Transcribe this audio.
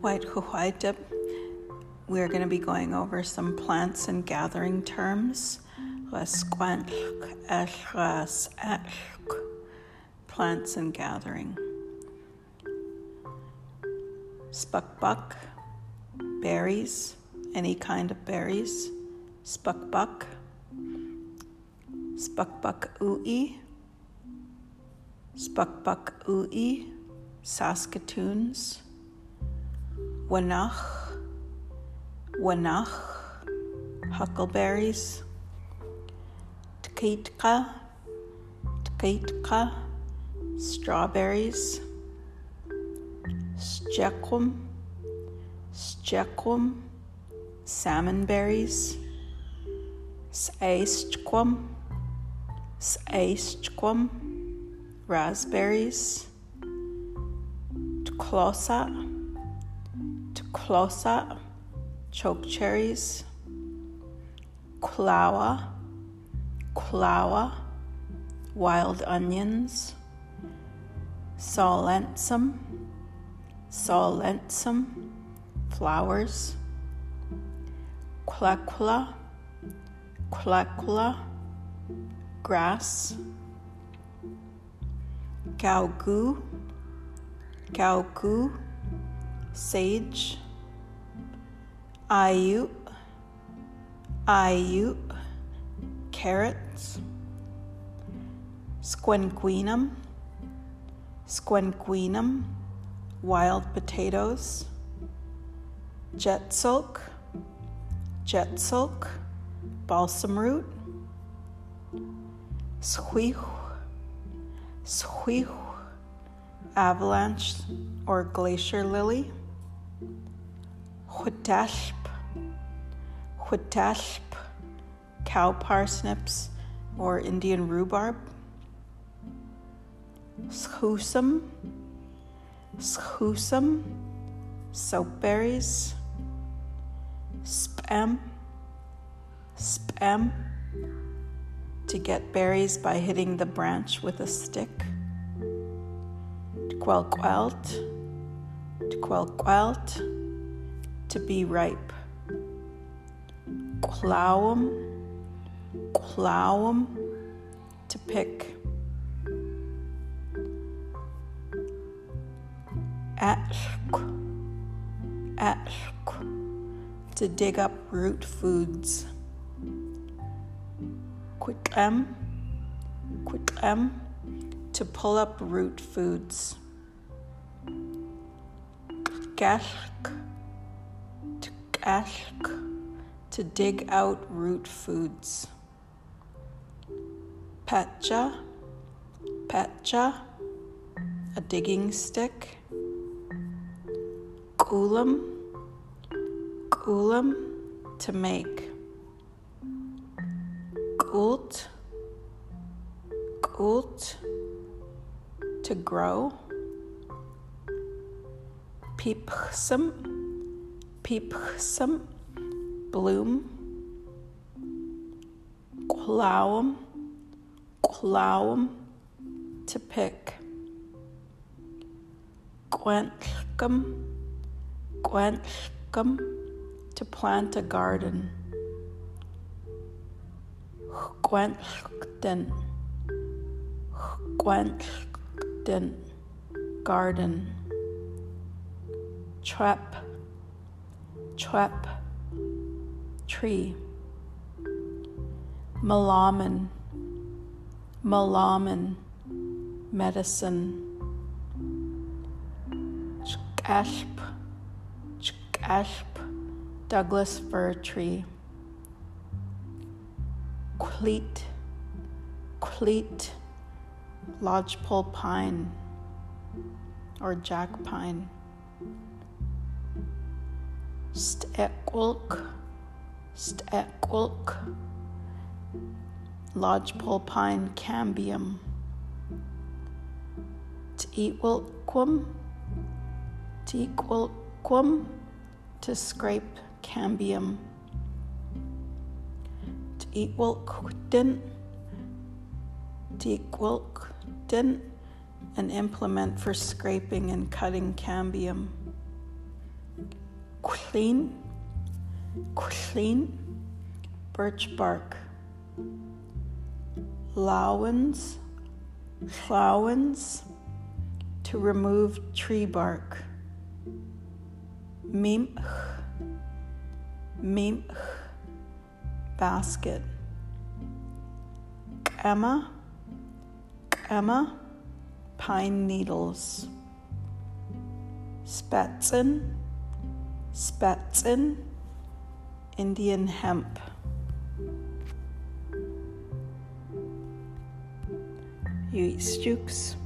White Huwaitip. We're going to be going over some plants and gathering terms. Plants and gathering. Spuckbuck, berries, any kind of berries. Spuckbuck, Spuckbuck ui, Spuckbuck ui, Saskatoons. Wanach, Wanach, huckleberries, Tkitka, Tkitka, strawberries, Stequum, Stequum, salmon berries, Saestquum, Saestquum, raspberries, Tclosa, Closa, choke cherries, Klawa, Klawa, wild onions, Solensum, Solensum, flowers, Quackula, Quackula, grass, Gaogu, Gaogu, sage, Ayu, ayu, carrots, squenquinum, squenquinum, wild potatoes, jetsulk, jet sulk, balsam root, squeech, squeech, avalanche or glacier lily, hutashp, Huitashp, cow parsnips, or Indian rhubarb. Schusum, schusum, soapberries. Spam, spam, to get berries by hitting the branch with a stick. Quelquelt, quelquelt, to be ripe. Clowum, clowum, to pick. Ashk, ashk, to dig up root foods. Quickam, um, quickam, um, to pull up root foods. Gashk, to gashk to dig out root foods. Petcha, petcha, a digging stick. Kulam, kulam, to make. Kult, kult, to grow. Peepsum, peepsum, bloom, clown, clown, to pick, quenchcum, quenchcum, to plant a garden, quenchden, quenchden, garden, trap, trap tree. Malaman, malaman, medicine. Chkashp, chkashp, Douglas fir tree. Cleat, cleat, lodgepole pine or jack pine. Stekwilk, Stekwilk, lodgepole pine cambium, Teetwilquum, Teetwilquum, to scrape cambium, Teetwilkden, Teetwilkden, an implement for scraping and cutting cambium. Clean, clean, birch bark. Lowens, flowens, to remove tree bark. Mimch, mimch, basket. Emma, Emma, pine needles. Spätzin, Spätzin, Indian hemp. You eat stooks.